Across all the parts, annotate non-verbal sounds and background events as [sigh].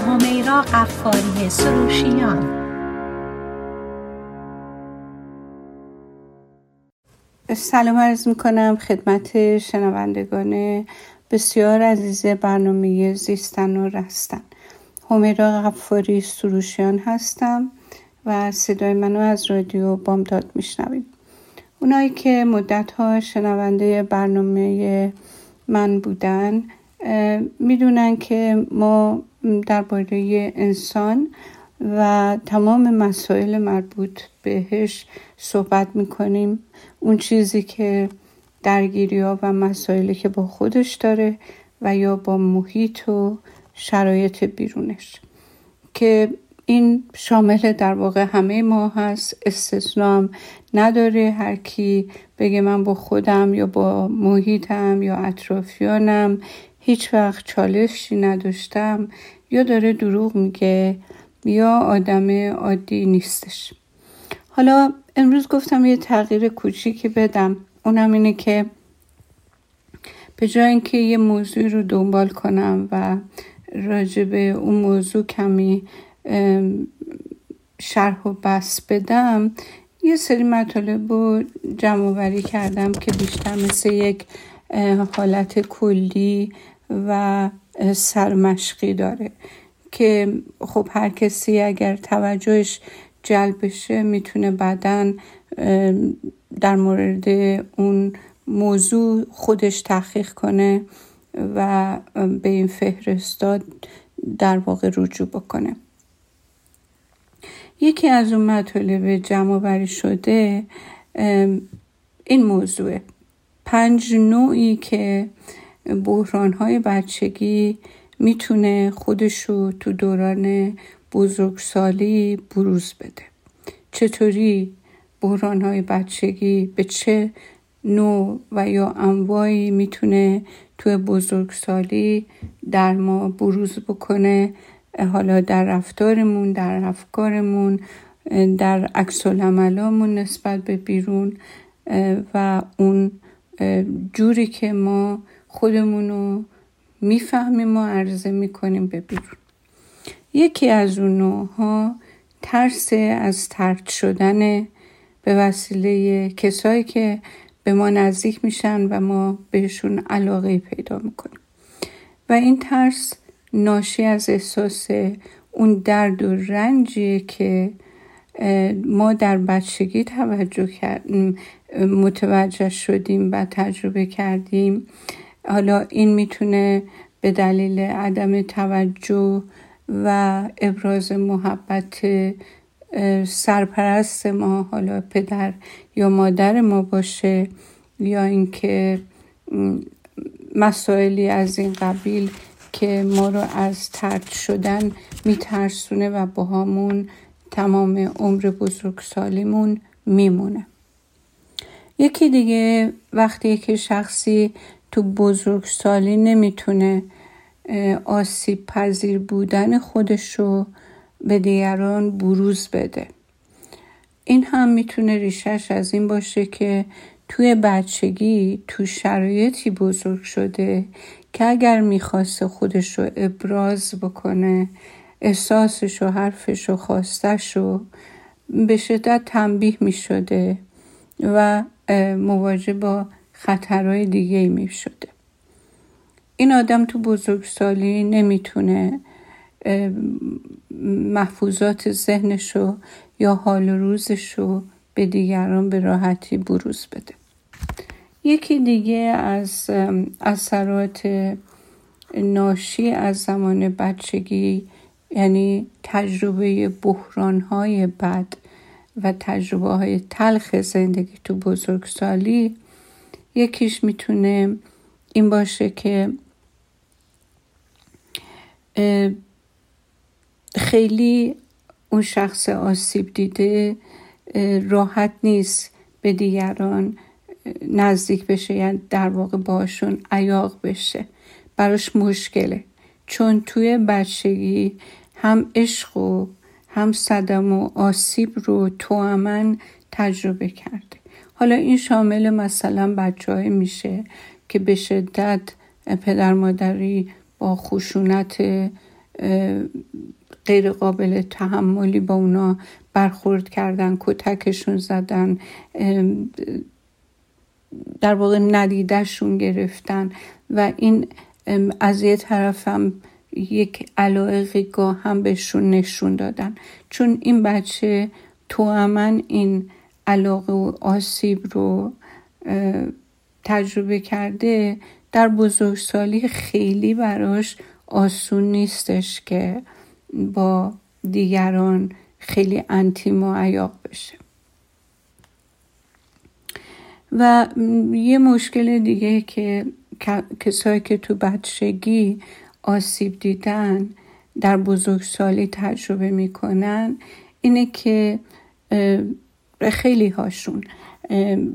همیرا قفاری سروشیان. سلام عرض می کنم خدمت شنوندگان بسیار عزیز برنامه زیستن و رستن. همیرا غفاری سروشیان هستم و صدای منو از رادیو بامداد میشنوید. اونایی که مدت ها شنونده برنامه من بودن می‌دونن که ما درباره انسان و تمام مسائل مربوط بهش صحبت می‌کنیم. اون چیزی که درگیری ها و مسائلی که با خودش داره و یا با محیط و شرایط بیرونش. که این شامل در واقع همه ما هست. استثنام نداره. هر کی بگه من با خودم یا با محیطم یا اطرافیانم هیچ وقت چالشی نداشتم. یا داره دروغ میگه یا آدم عادی نیستش. حالا امروز گفتم یه تغییر کوچیکی بدم. اونم اینه که به جای اینکه یه موضوع رو دنبال کنم و راجع اون موضوع کمی شرح و بس بدم یه سری مطالب رو جمع کردم که بیشتر مثل یک حالت کلی و سرمشقی داره که خب هر کسی اگر توجهش جلب بشه می‌تونه بعدا در مورد اون موضوع خودش تحقیق کنه و به این فهرستاد در واقع رجوع بکنه. یکی از اون مطالب جمع بری شده این موضوع پنج نوعی که بحران های بچگی می‌تونه خودشو تو دوران بزرگسالی بروز بده. چطوری بحران های بچگی به چه نوع و یا انواعی می‌تونه تو بزرگسالی در ما بروز بکنه؟ حالا در رفتارمون در افکارمون در عکس نسبت به بیرون و اون جوری که ما خودمون رو می‌فهمیم و عرضه می‌کنیم به بیرون. یکی از اون ترس از ترد شدن به وسیله کسایی که به ما نزدیک میشن و ما بهشون علاقه پیدا می‌کنیم. و این ترس ناشی از احساس اون درد و رنجیه که ما در بچگی توجه کردیم متوجه شدیم و تجربه کردیم. حالا این می‌تونه به دلیل عدم توجه و ابراز محبت سرپرست ما حالا پدر یا مادر ما باشه یا اینکه مسائلی از این قبیل که ما رو از ترد شدن میترسونه و با همون تمام عمر بزرگسالیمون میمونه. یکی دیگه وقتی که شخصی تو بزرگسالی نمی‌تونه آسیب پذیر بودن خودش رو به دیگران بروز بده. این هم می‌تونه ریشش از این باشه که توی بچگی تو شرایطی بزرگ شده که اگر می‌خواسته خودش رو ابراز بکنه احساسش و حرفش و خواستش رو به شدت تنبیه می‌شده و مواجه با خطرهای دیگه می شده این آدم تو بزرگسالی نمی‌تونه محفوظات ذهنشو یا حال روزش رو به دیگران به راحتی بروز بده. یکی دیگه از اثرات ناشی از زمان بچگی یعنی تجربه بحران های بد و تجربه های تلخ زندگی تو بزرگسالی یکیش می‌تونه این باشه که خیلی اون شخص آسیب دیده راحت نیست به دیگران نزدیک بشه یعنی در واقع باشون عیاق بشه. براش مشکله. چون توی بچگی هم عشق و هم صدم و آسیب رو تو تجربه کرده. حالا این شامل مثلا بچه میشه که به شدت پدر مادری با خشونت غیر قابل تحملی با اونا برخورد کردن کتکشون زدن در واقع ندیدهشون گرفتن و این از یه طرفم یک علایقی گاه هم بهشون نشون دادن. چون این بچه تو این علاقه و آسیب رو تجربه کرده در بزرگسالی خیلی براش آسون نیستش که با دیگران خیلی انتی معیاق بشه. و یه مشکل دیگه که کسایی که تو بچگی آسیب دیدن در بزرگسالی تجربه می‌کنن اینه که خیلی هاشون.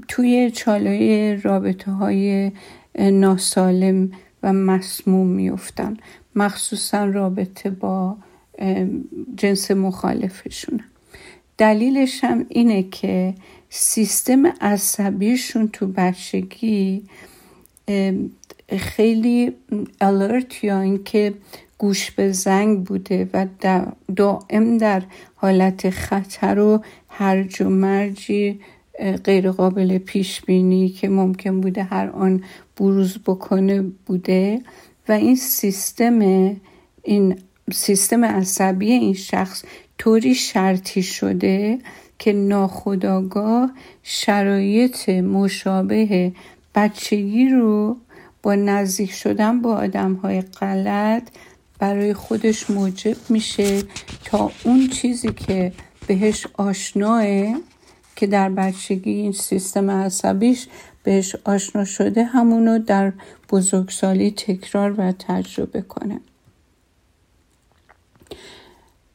توی چالای رابطه های ناسالم و مسموم میفتن مخصوصا رابطه با جنس مخالفشون. دلیلش هم اینه که سیستم عصبیشون تو بچگی خیلی الرت یا اینکه گوش به زنگ بوده و دائم در حالت خطر و هرج و مرجی غیر قابل پیش بینی که ممکن بوده هر آن بروز بکنه بوده. و این سیستم این سیستم عصبی این شخص طوری شرطی شده که ناخداگاه شرایط مشابه بچگی رو با نزدیک شدن با آدم های غلط برای خودش موجب میشه تا اون چیزی که بهش آشناه که در بچگی این سیستم عصبیش بهش آشنا شده همونو در بزرگسالی تکرار و تجربه کنه.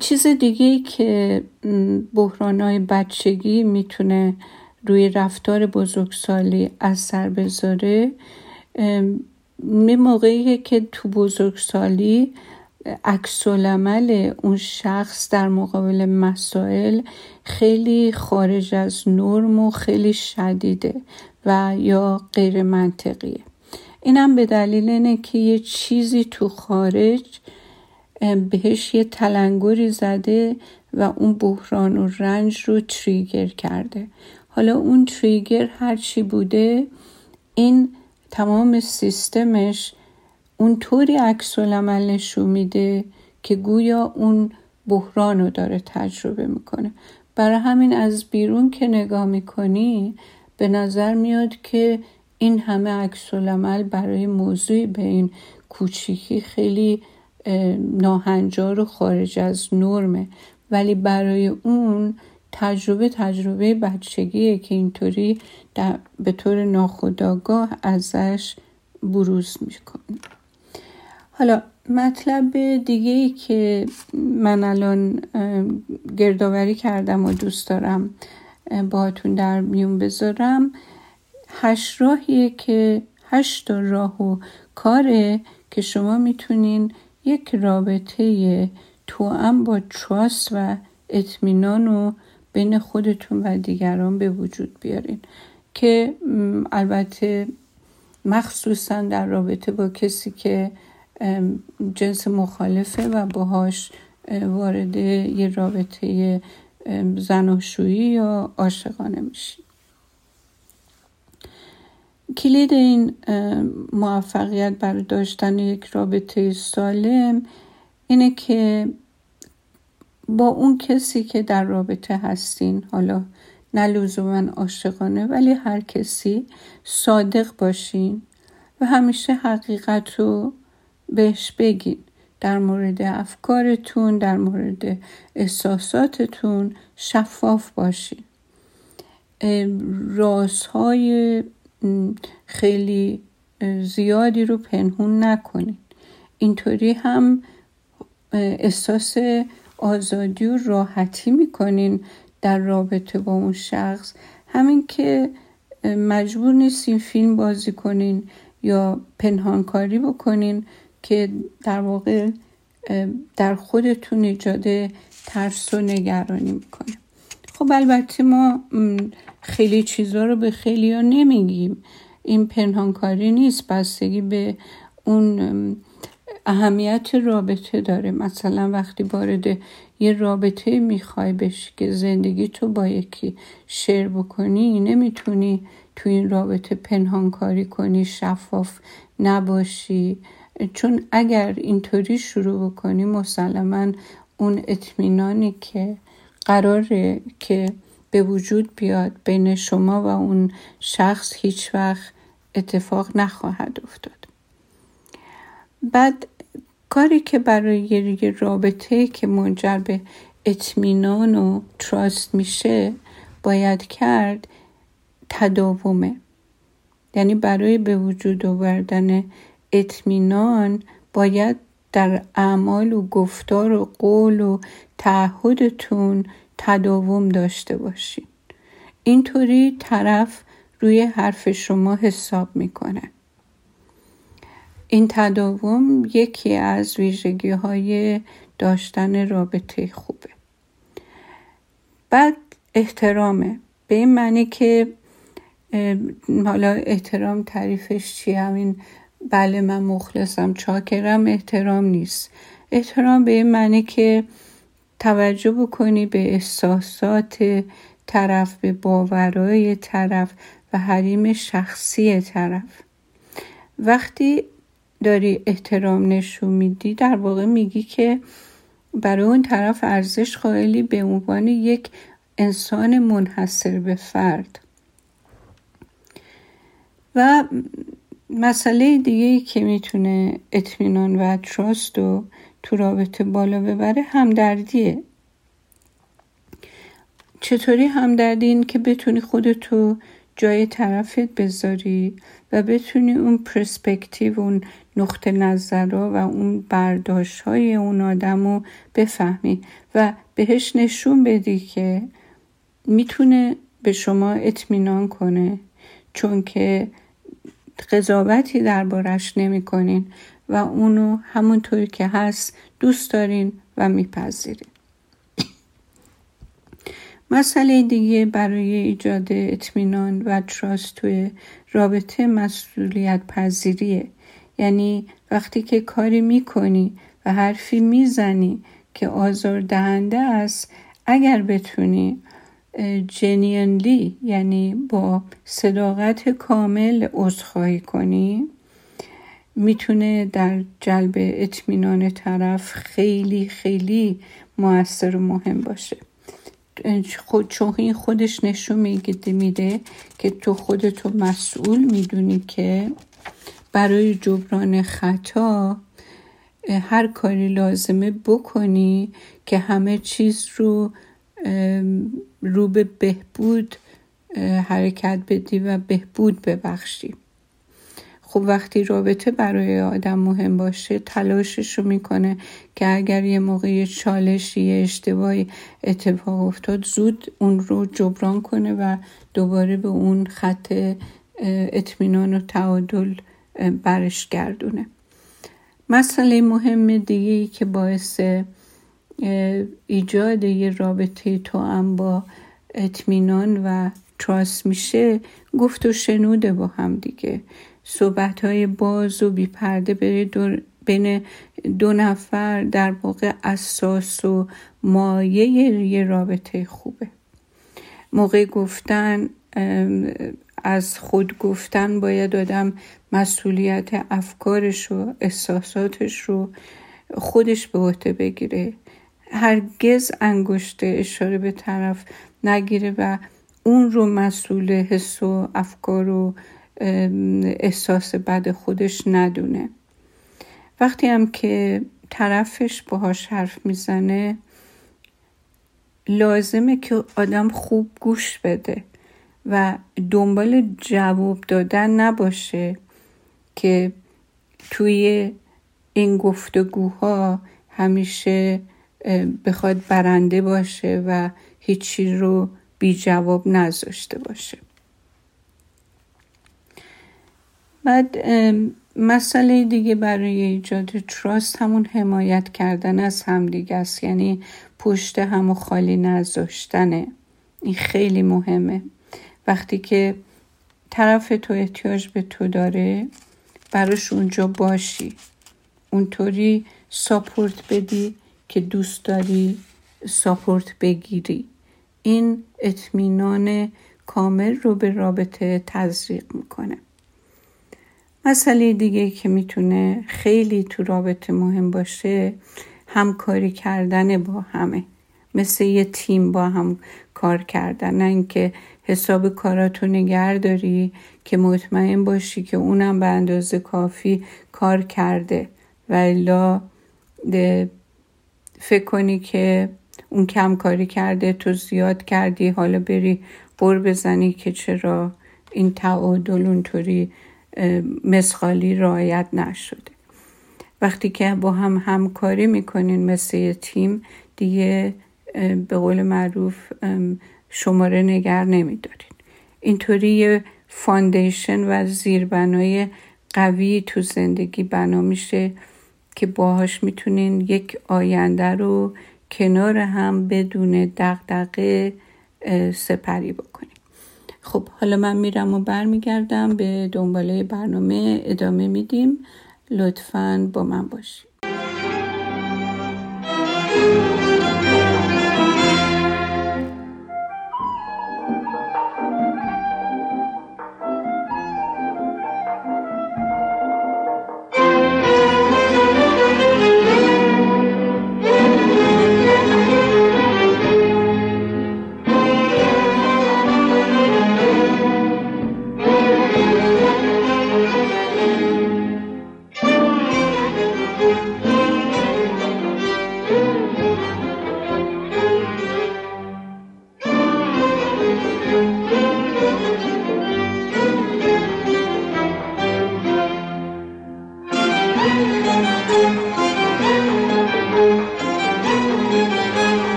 چیز دیگه که بحران های بچگی می‌تونه روی رفتار بزرگسالی اثر بذاره. می موقعی که تو بزرگسالی عکس اون شخص در مقابل مسائل خیلی خارج از نرم و خیلی شدیده و یا غیر منطقیه. اینم به دلیل اینه که یه چیزی تو خارج بهش یه تلنگری زده و اون بحران و رنج رو تریگر کرده. حالا اون تریگر هرچی بوده این تمام سیستمش اونطوری عکس العمل نشون میده که گویا اون بحران رو داره تجربه می‌کنه. برای همین از بیرون که نگاه می‌کنی به نظر میاد که این همه عکس العمل برای موضوعی به این کوچیکی خیلی ناهنجار و خارج از نرمه. ولی برای اون تجربه تجربه بچگیه که اینطوری به طور ناخودآگاه ازش بروز می‌کنه. حالا مطلب دیگه ای که من الان گردآوری کردم و دوست دارم باهاتون در میون بذارم. هشت راهیه که هشت راه و کاره که شما می‌تونین یک رابطه توام با تراست و اطمینان و بین خودتون و دیگران به وجود بیارین. که البته مخصوصا در رابطه با کسی که جنس مخالفه و باهاش وارد یه رابطه زناشویی یا عاشقانه میشی. کلید این موفقیت برای داشتن یک رابطه سالم اینه که با اون کسی که در رابطه هستین. حالا نه لزوما عاشقانه ولی هر کسی صادق باشین و همیشه حقیقت رو بهش بگین. در مورد افکارتون در مورد احساساتتون شفاف باشین. رازهای خیلی زیادی رو پنهون نکنین. اینطوری هم احساس آزادی و راحتی می‌کنین در رابطه با اون شخص. همین که مجبور نیستین فیلم بازی کنین یا پنهانکاری بکنین که در واقع در خودتون ایجاد ترس و نگرانی می‌کنه. خب البته ما خیلی چیزا رو به خیلی ها نمیگیم. این پنهانکاری نیست بستگی به اون اهمیت رابطه داره. مثلا وقتی وارد یه رابطه می‌خوای بشی که زندگی تو با یکی شیر بکنی نمی‌تونی تو این رابطه پنهانکاری کنی شفاف نباشی. چون اگر اینطوری شروع بکنی مسلما اون اطمینانی که قراره که به وجود بیاد بین شما و اون شخص هیچ وقت اتفاق نخواهد افتاد. بعد کاری که برای یه رابطه که منجر به اطمینان و تراست میشه باید کرد تداومه. یعنی برای به وجود آوردن اطمینان باید در اعمال و گفتار و قول و تعهدتون تداوم داشته باشین. اینطوری طرف روی حرف شما حساب می‌کنه. این تداوم یکی از ویژگی های داشتن رابطه خوبه. بعد احترامه. به این معنی که حالا احترام تعریفش چیه؟ همین بله من مخلصم چاکرم احترام نیست. احترام به این معنی که توجه بکنی به احساسات طرف به باورای طرف و حریم شخصی طرف. وقتی داری احترام نشون میدی در واقع میگی که برای اون طرف ارزش قائلی به عنوان یک انسان منحصر به فرد. و مسئله دیگه که می‌تونه اطمینان و تراست و تو رابطه بالا ببره همدردیه. چطوری همدردی؟ این که بتونی خودتو جای طرفت بذاری و بتونی اون پرسپکتیو اون نقطه نظر و اون برداشت های اون آدم رو بفهمی و بهش نشون بدی که می‌تونه به شما اطمینان کنه چون که قضاوتی دربارش نمی‌کنین و اونو همونطوری که هست دوست دارین و میپذیرین. مسئله دیگه برای ایجاد اطمینان و تراست توی رابطه مسئولیت پذیریه یعنی وقتی که کاری می‌کنی و حرفی می‌زنی که آزار دهنده است اگر بتونی جنینلی یعنی با صداقت کامل عذرخواهی کنی می‌تونه در جلب اطمینان طرف خیلی خیلی موثر و مهم باشه. خود چون این خودش نشون میده که تو خودتو مسئول می‌دونی که برای جبران خطا هر کاری لازمه بکنی که همه چیز رو رو به بهبود حرکت بدی و بهبود ببخشی. خب وقتی رابطه برای آدم مهم باشه تلاشش رو می‌کنه که اگر یه موقع یه چالشی یه اشتباهی اتفاق افتاد زود اون رو جبران کنه و دوباره به اون خط اطمینان و تعادل برش گردونه. مسئله مهم دیگه ای که باعث ایجاد یه رابطه تو هم با اطمینان و تراس میشه گفت و شنوده با هم دیگه. صحبت های باز و بیپرده بره بین دو نفر در واقع اساس و مایه یه رابطه خوبه. موقع گفتن از خود گفتن باید آدم مسئولیت افکارش و احساساتش رو خودش به عهده بگیره. هرگز انگشت اشاره به طرف نگیره و اون رو مسئول حس و افکار و احساس بد خودش ندونه. وقتی هم که طرفش باهاش حرف می‌زنه لازمه که آدم خوب گوش بده. و دنبال جواب دادن نباشه که توی این گفتگوها همیشه بخواد برنده باشه و هیچی رو بی جواب نذاشته باشه. بعد مسئله دیگه برای ایجاد تراست همون حمایت کردن از همدیگه است. یعنی پشت همو خالی نذاشتنه. این خیلی مهمه. وقتی که طرف تو احتیاج به تو داره براش اونجا باشی. اونطوری ساپورت بدی که دوست داری ساپورت بگیری. این اطمینان کامل رو به رابطه تزریق می‌کنه. مسئله دیگه که می‌تونه خیلی تو رابطه مهم باشه همکاری کردن با همه. مثل یه تیم با هم کار کردن نه اینکه حساب کاراتو نگر داری که مطمئن باشی که اونم به اندازه کافی کار کرده. و الا فکر کنی که اون کم کاری کرده تو زیاد کردی حالا بری بر بزنی که چرا این تعادل اونطوری مسخالی رعایت نشده. وقتی که با هم همکاری می‌کنین مثل تیم دیگه به قول معروف شماره نگر نمیدارین. اینطوری یه فاندیشن و زیربنای قوی تو زندگی بنا میشه که باهاش می‌تونین یک آینده رو کنار هم بدون دقدقه سپری بکنیم خب حالا من میرم و برمیگردم به دنباله برنامه ادامه میدیم. لطفا با من باشید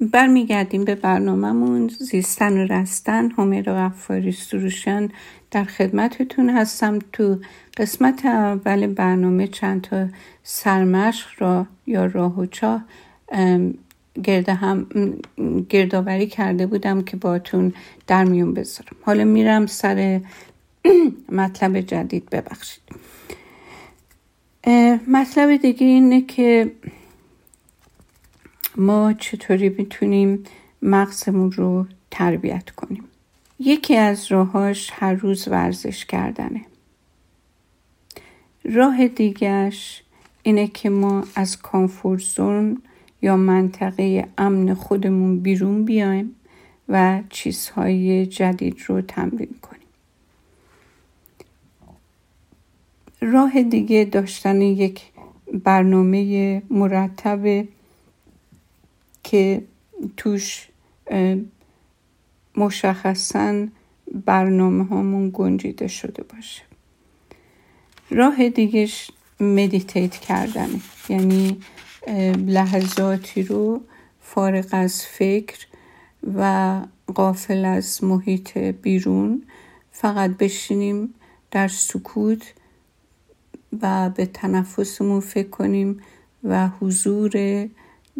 برمیگردیم به برنامهمون. زیستن و رستن و غفاری سروشان در خدمتتون هستم. تو قسمت اول برنامه چند تا سرمشق را یا راه و چاه گرده هم گردآوری کرده بودم که باتون در میون بذارم. حالا میرم سر مطلب جدید. ببخشید. مطلب دیگه اینه که ما چطوری می‌تونیم مغزمون رو تربیت کنیم؟ یکی از راهاش هر روز ورزش کردنه. راه دیگهش اینه که ما از کامفورت زون یا منطقه امن خودمون بیرون بیایم و چیزهای جدید رو تمرین کنیم. راه دیگه داشتن یک برنامه مرتب که توش مشخصا برنامه هامون گنجیده شده باشه. راه دیگهش مدیتیت کردنه. یعنی لحظاتی رو فارغ از فکر و قافل از محیط بیرون فقط بشینیم در سکوت و به تنفسمون فکر کنیم و حضور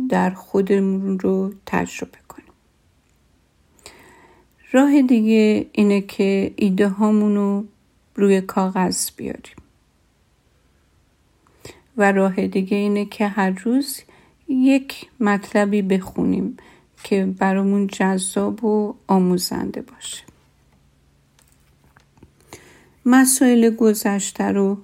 در خودمون رو تجربه کنیم. راه دیگه اینه که ایده هامونو روی کاغذ بیاریم. و راه دیگه اینه که هر روز یک مطلبی بخونیم که برامون جذاب و آموزنده باشه. مسائل گذشته رو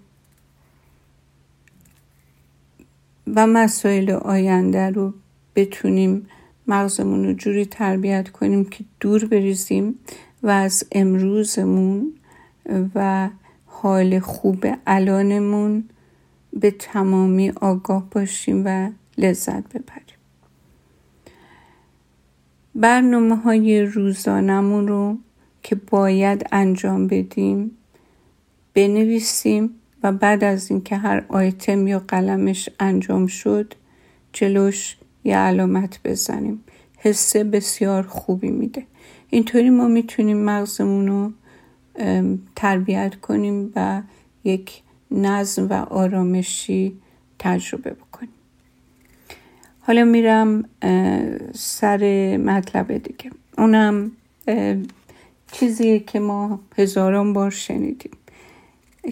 و مسائل آینده رو بتونیم مغزمون رو جوری تربیت کنیم که دور بریزیم و از امروزمون و حال خوب الانمون به تمامی آگاه باشیم و لذت ببریم. برنامه های روزانمون رو که باید انجام بدیم بنویسیم و بعد از اینکه هر آیتم یا قلمش انجام شد جلوش یه علامت بزنیم. حسه بسیار خوبی میده. اینطوری ما می‌تونیم مغزمون رو تربیت کنیم و یک نظم و آرامشی تجربه بکنیم. حالا میرم سر مطلب دیگه. اونم چیزی که ما هزاران بار شنیدیم.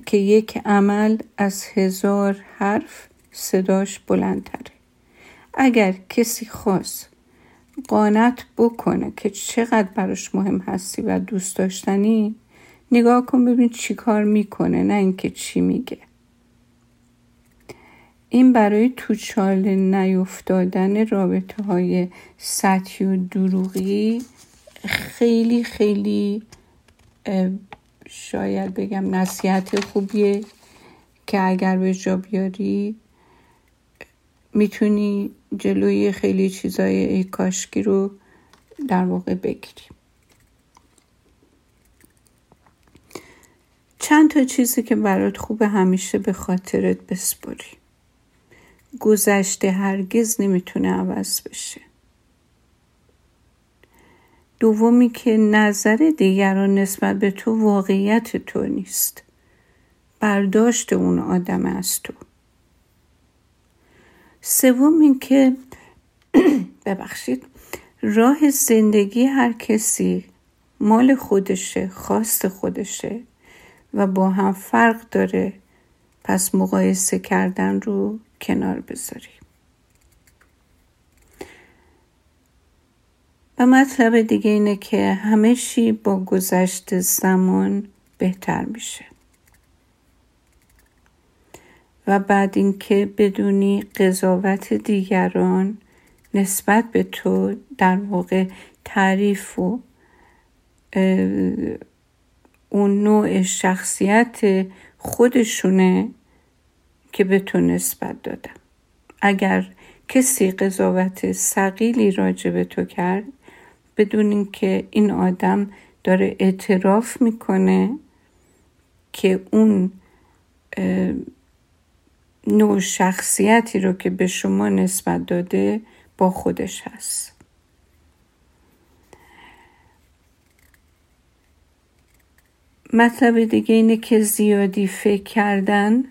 که یک عمل از هزار حرف صداش بلندتره. اگر کسی خواست قانت بکنه که چقدر براش مهم هستی و دوست داشتنی نگاه کن ببین چی کار می‌کنه نه اینکه چی میگه. این برای توچال نیفتادن رابطه های سطحی و دروغی خیلی خیلی شاید بگم نصیحت خوبیه که اگر به جا بیاری می‌تونی جلوی خیلی چیزای ای کاشکی رو در واقع بگیری. چند تا چیزی که برات خوبه همیشه به خاطرت بسپاری. گذشته هرگز نمی‌تونه عوض بشه. دومی که نظر دیگران نسبت به تو واقعیت تو نیست. برداشت اون آدم از تو. سوم اینکه [clears throat] ببخشید راه زندگی هر کسی مال خودشه خواست خودشه و با هم فرق داره. پس مقایسه کردن رو کنار بذاریم. مطلب دیگه اینه که همه چی با گذشت زمان بهتر میشه. و بعد اینکه بدونی قضاوت دیگران نسبت به تو در واقع تعریف و اون نوع شخصیت خودشونه که به تو نسبت دادم اگر کسی قضاوت سقیلی راجع به تو کرد بدون که این آدم داره اعتراف می‌کنه که اون نوع شخصیتی رو که به شما نسبت داده با خودش هست. مطلب دیگه اینه که زیادی فکر کردن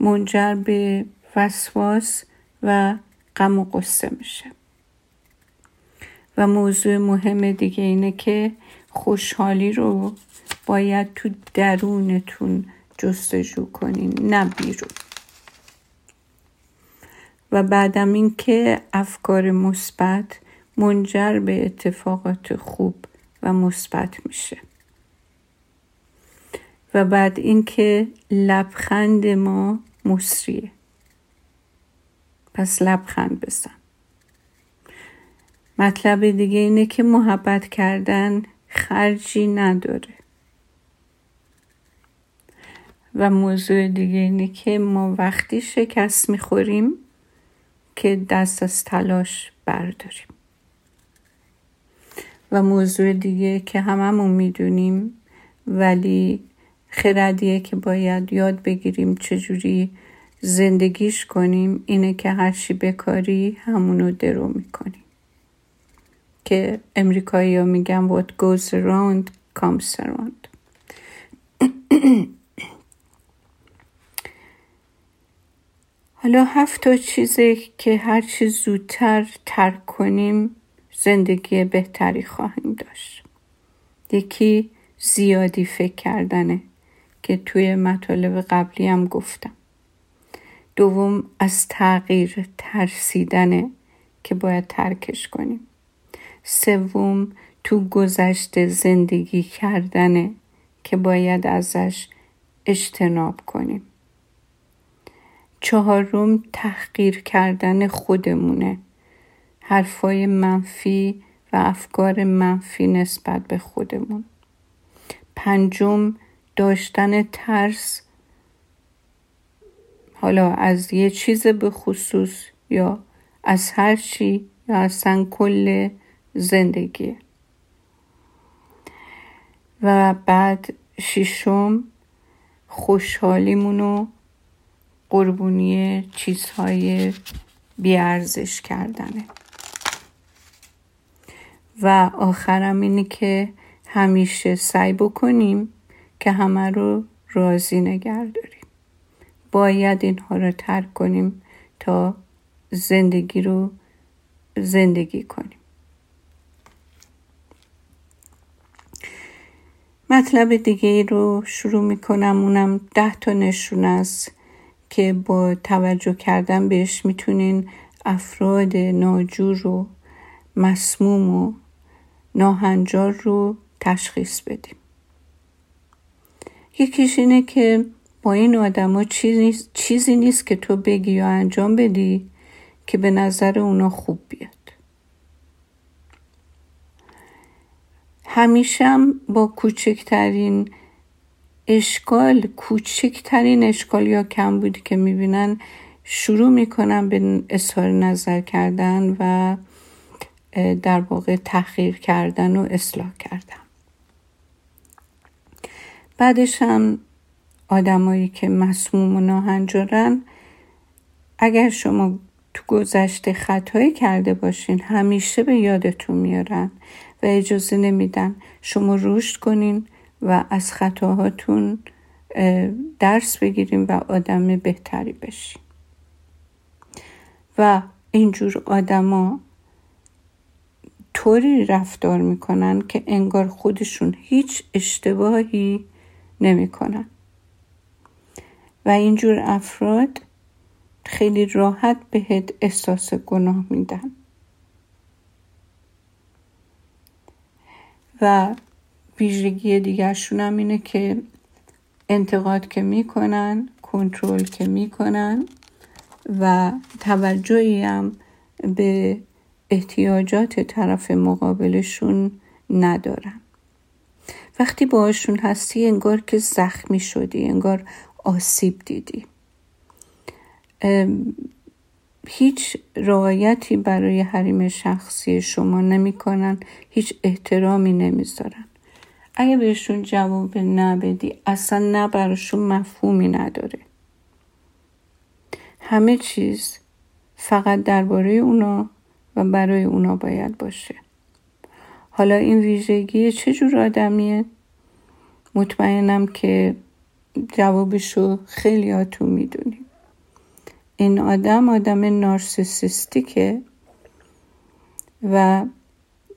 منجر به وسواس و غم و قصه میشه. و موضوع مهم دیگه اینه که خوشحالی رو باید تو درونتون جستجو کنین نه بیرون. و بعدم اینکه افکار مثبت منجر به اتفاقات خوب و مثبت میشه. و بعد اینکه لبخند ما مصریه. پس لبخند بزن. مطلب دیگه اینه که محبت کردن خرجی نداره. و موضوع دیگه اینه که ما وقتی شکست می‌خوریم که دست از تلاش برداریم. و موضوع دیگه که هممون می‌دونیم ولی خردیه که باید یاد بگیریم چجوری زندگیش کنیم اینه که هرچی بکاری همونو درو می‌کنیم. که امریکایی ها میگن what goes around comes around. [clears throat] حالا هفت تا چیزی که هر چیز زودتر ترک کنیم زندگی بهتری خواهیم داشت. یکی زیادی فکر کردنه که توی مطالب قبلی هم گفتم. دوم از تغییر ترسیدنه که باید ترکش کنیم. سوم تو گذشته زندگی کردنه که باید ازش اجتناب کنیم. چهارم تحقیر کردن خودمونه. حرفای منفی و افکار منفی نسبت به خودمون. پنجم داشتن ترس حالا از یه چیز به خصوص یا از هر چی یا اصلا کل زندگی. و بعد ششم خوشحالیمونو قربونی چیزهای بیارزش کردنه. و آخرم اینه که همیشه سعی بکنیم که همه رو راضی نگه داریم. باید اینها رو ترک کنیم تا زندگی رو زندگی کنیم. مطلب دیگه ای رو شروع می‌کنم. اونم ده تا نشون است که با توجه کردن بهش می‌تونین افراد ناجور رو مسموم و ناهنجار رو تشخیص بدیم یکیش اینه که با این آدما چیزی, چیزی نیست که تو بگی یا انجام بدی که به نظر اونا خوب بیاد. همیشه با کوچکترین اشکال کوچکترین اشکال یا کم بودی که می‌بینن شروع می‌کنن به اظهار نظر کردن و در واقع تحقیر کردن و اصلاح کردن بعدش هم آدمایی که مسموم و ناهنجارن اگر شما تو گذشته خطایی کرده باشین. همیشه به یادتون میارن و اجازه نمیدن. شما رشد کنین و از خطاهاتون درس بگیریم و آدم بهتری بشین. و اینجور آدما طوری رفتار می‌کنن که انگار خودشون هیچ اشتباهی نمی‌کنن. و اینجور افراد خیلی راحت بهت احساس گناه میدن. و ویژگی دیگرشون هم اینه که انتقاد که می‌کنن کنترل که می‌کنن و توجهی هم به احتیاجات طرف مقابلشون ندارن. وقتی باهاشون هستی انگار که زخمی شدی انگار آسیب دیدی. هیچ رعایتی برای حریم شخصی شما نمی‌کنن هیچ احترامی نمی‌ذارن. اگه بهشون جواب نبدی اصلا نه براشون مفهومی نداره. همه چیز فقط درباره اونا و برای اونا باید باشه. حالا این ویژگی چه جور آدمیه؟ مطمئنم که جوابشو خیلی هاتون می‌دونیم. این آدم آدم نارسیسیستیکه و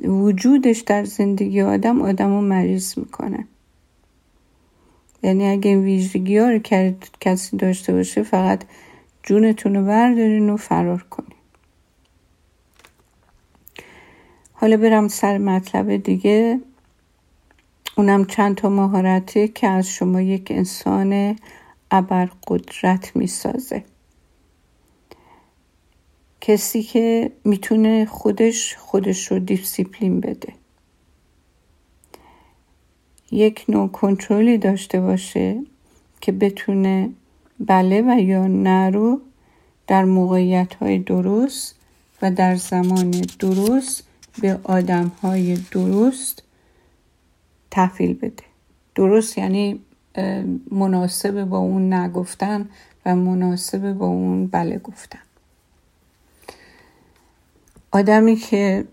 وجودش در زندگی آدم آدم رو مریض می‌کنه. یعنی اگه این ویژگی ها رو کسی داشته باشه فقط جونتون رو بردارین و فرار کنین. حالا برم سر مطلب دیگه. اونم چند تا مهارته که از شما یک انسان ابرقدرت می‌سازه. کسی که می‌تونه خودش خودش رو دیسیپلین بده. یک نوع کنترلی داشته باشه که بتونه بله و یا نه رو در موقعیت های درست و در زمان درست به آدم های درست تحویل بده. درست یعنی مناسب با اون نگفتن و مناسب با اون بله گفتن. آدمی که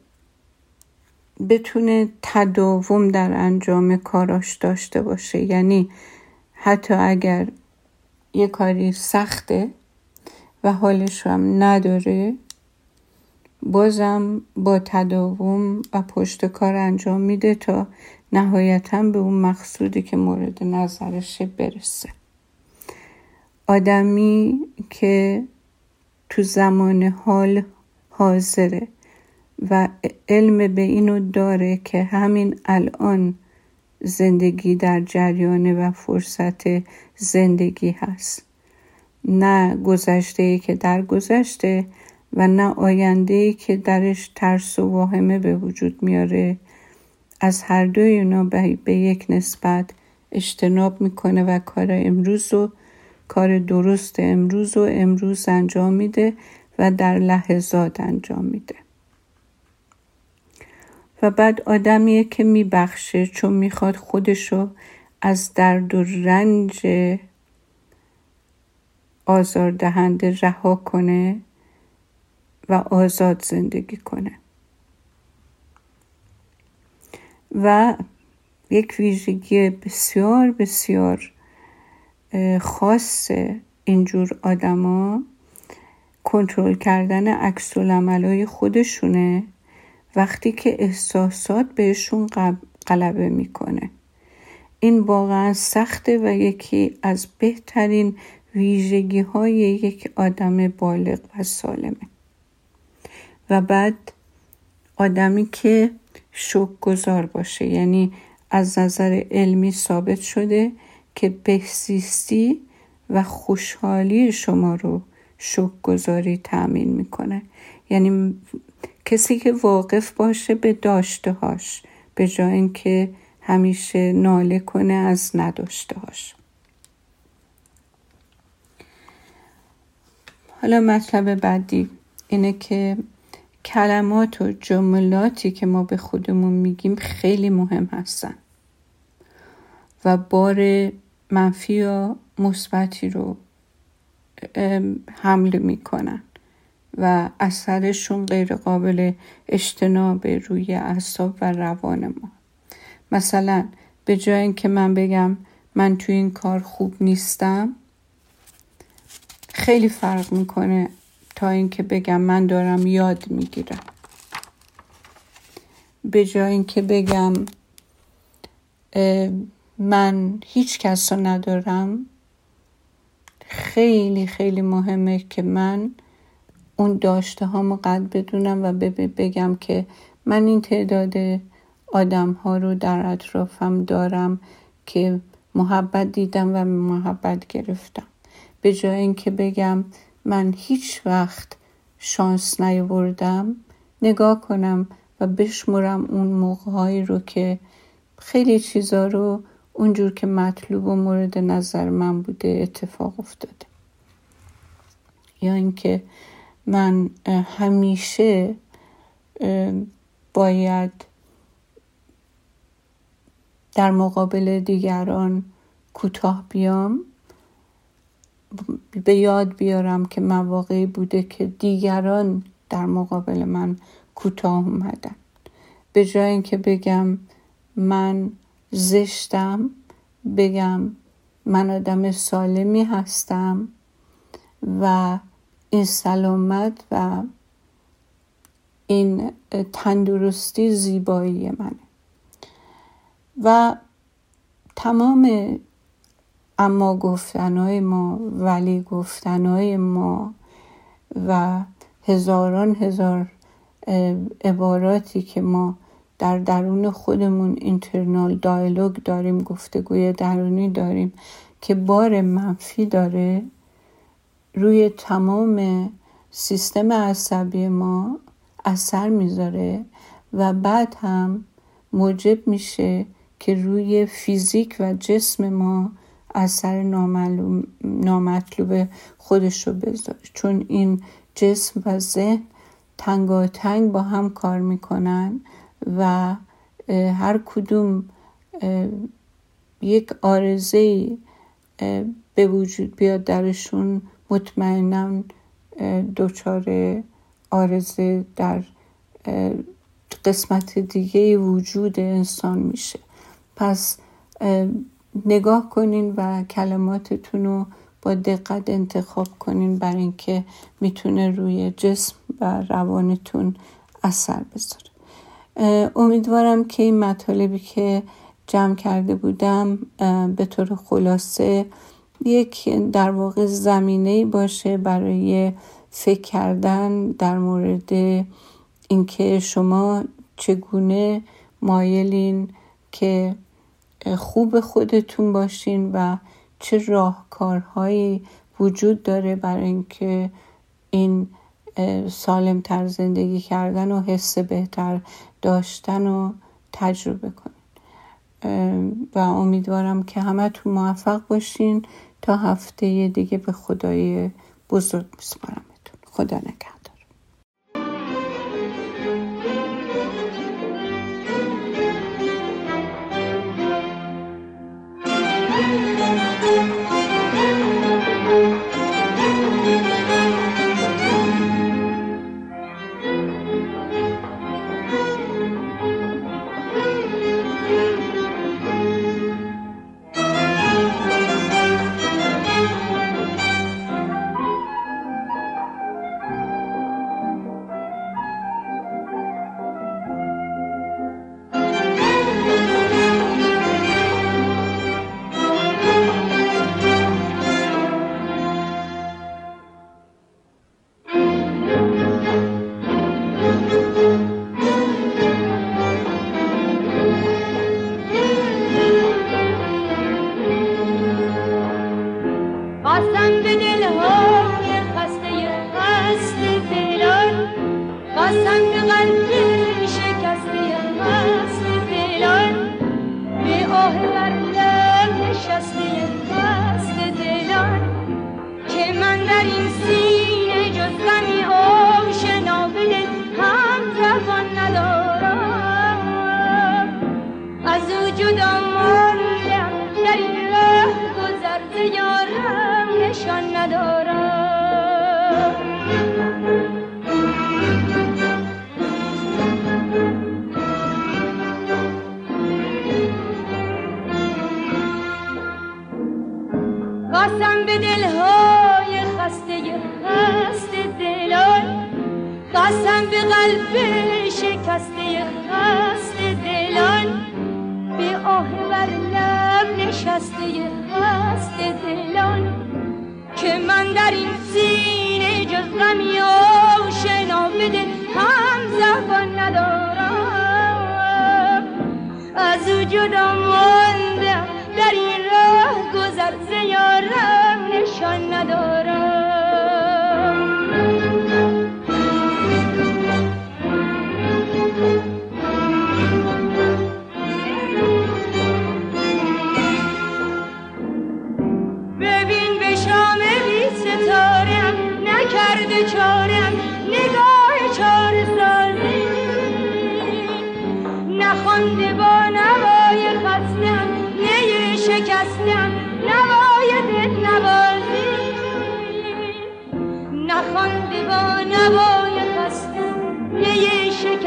بتونه تداوم در انجام کاراش داشته باشه یعنی حتی اگر یه کاری سخته و حالش هم نداره بازم با تداوم و پشت کار انجام میده تا نهایتا به اون مقصودی که مورد نظرشه برسه. آدمی که تو زمان حال حاضره. و علم به اینو داره که همین الان زندگی در جریانه و فرصت زندگی هست. نه گذشته که در گذشته و نه آینده که درش ترس و واهمه به وجود میاره. از هر دوی اینا به یک نسبت اجتناب می‌کنه و کار امروز و کار درست امروز و امروز انجام میده و در لحظات انجام میده. و بعد آدمیه که میبخشه چون می‌خواد خودشو از درد و رنج آزاردهنده رها کنه و آزاد زندگی کنه. و یک ویژگی بسیار بسیار خاص اینجور آدما کنترل کردن عکس خودشونه. وقتی که احساسات بهشون غلبه می‌کنه. این واقعا سخته و یکی از بهترین ویژگی های یک آدم بالغ و سالمه. و بعد آدمی که شک گذار باشه یعنی از نظر علمی ثابت شده که بهزیستی و خوشحالی شما رو شک گذاری تأمین می‌کنه. یعنی کسی که واقف باشه به داشته هاش به جای اینکه همیشه ناله کنه از نداشته هاش حالا مطلب بعدی اینه که کلمات و جملاتی که ما به خودمون میگیم خیلی مهم هستن و بار منفی یا مثبتی رو حمل می‌کنن. و اثرشون غیر قابل اجتناب روی اعصاب و روان ما. مثلا به جای اینکه من بگم من تو این کار خوب نیستم خیلی فرق می‌کنه تا اینکه بگم من دارم یاد می‌گیرم. به جای اینکه بگم من هیچ کس رو ندارم خیلی خیلی مهمه که من اون داشته هامو قد بدونم و بگم که من این تعداد آدم ها رو در اطرافم دارم که محبت دیدم و محبت گرفتم. به جای اینکه بگم من هیچ وقت شانس نیاوردم نگاه کنم و بشمرم اون موقعهایی رو که خیلی چیزا رو اونجور که مطلوب و مورد نظر من بوده اتفاق افتاده. یا اینکه من همیشه باید در مقابل دیگران کوتاه بیام به یاد بیارم که مواقعی بوده که دیگران در مقابل من کوتاه اومدن. به جای اینکه بگم من زشتم بگم من آدم سالمی هستم و این سلامت و این تندرستی زیبایی منه. و تمام اما گفتنهای ما ولی گفتنهای ما و هزاران هزار عباراتی که ما در درون خودمون اینترنال دایلوگ داریم گفتگوی درونی داریم که بار منفی داره روی تمام سیستم عصبی ما اثر می‌ذاره و بعد هم موجب میشه که روی فیزیک و جسم ما اثر نامطلوب خودش رو بذاره. چون این جسم و ذهن تنگاتنگ با هم کار می‌کنن و هر کدوم یک آرزه به وجود بیاد درشون مطمئنا دچار آرزه در قسمت دیگه وجود انسان میشه. پس نگاه کنین و کلماتتون رو با دقت انتخاب کنین برای اینکه می‌تونه روی جسم و روانتون اثر بذاره. امیدوارم که این مطالبی که جمع کرده بودم به طور خلاصه یک در واقع زمینه باشه برای فکر کردن در مورد اینکه شما چگونه مایلین که خوب خودتون باشین و چه راهکارهایی وجود داره برای اینکه این سالم تر زندگی کردن و حس بهتر داشتن و تجربه کنین. و امیدوارم که همتون موفق باشین. تا هفته دیگه به خدای بزرگ میسپارمتون. خدا نگهدار.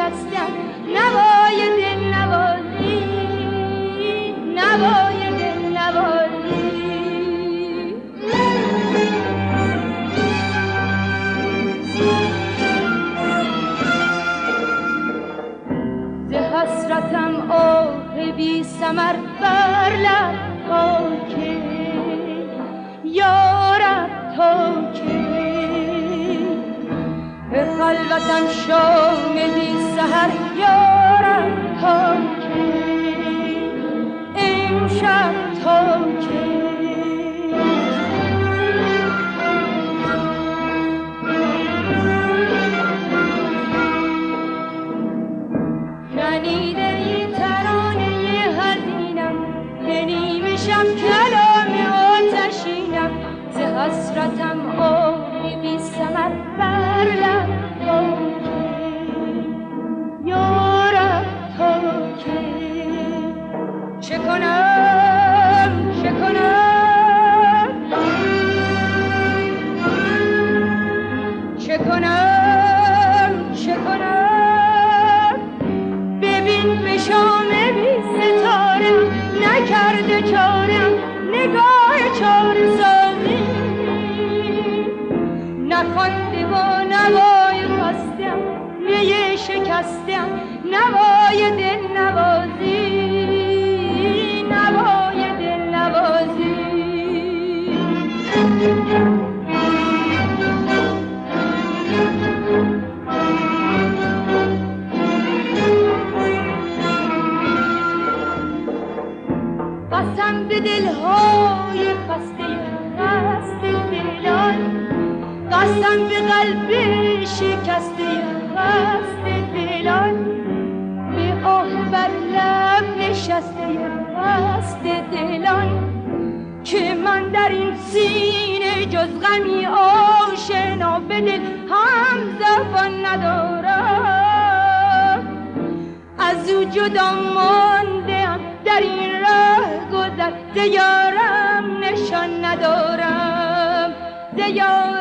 نیه شکستم نوای دل نوازی. نوای دل نوازی. حسرتم آه بی سمر بر لب تا که یارب تا که به خلوتم شام بی سهر یارب تا که امشب تا نکرده چارم نگاه چار سازی نخوانده با نوای خستم نیه شکستم نوای دل نوازی دلهای خسته خسته دلان. قسم به قلب شکسته خسته دلان. به آه بر لب نشسته خسته دلان. که من در این سینه جز غمی آشنا به دل هم زبان ندارم. از او جدا ماندم دیارم نشان ندارم. دیارم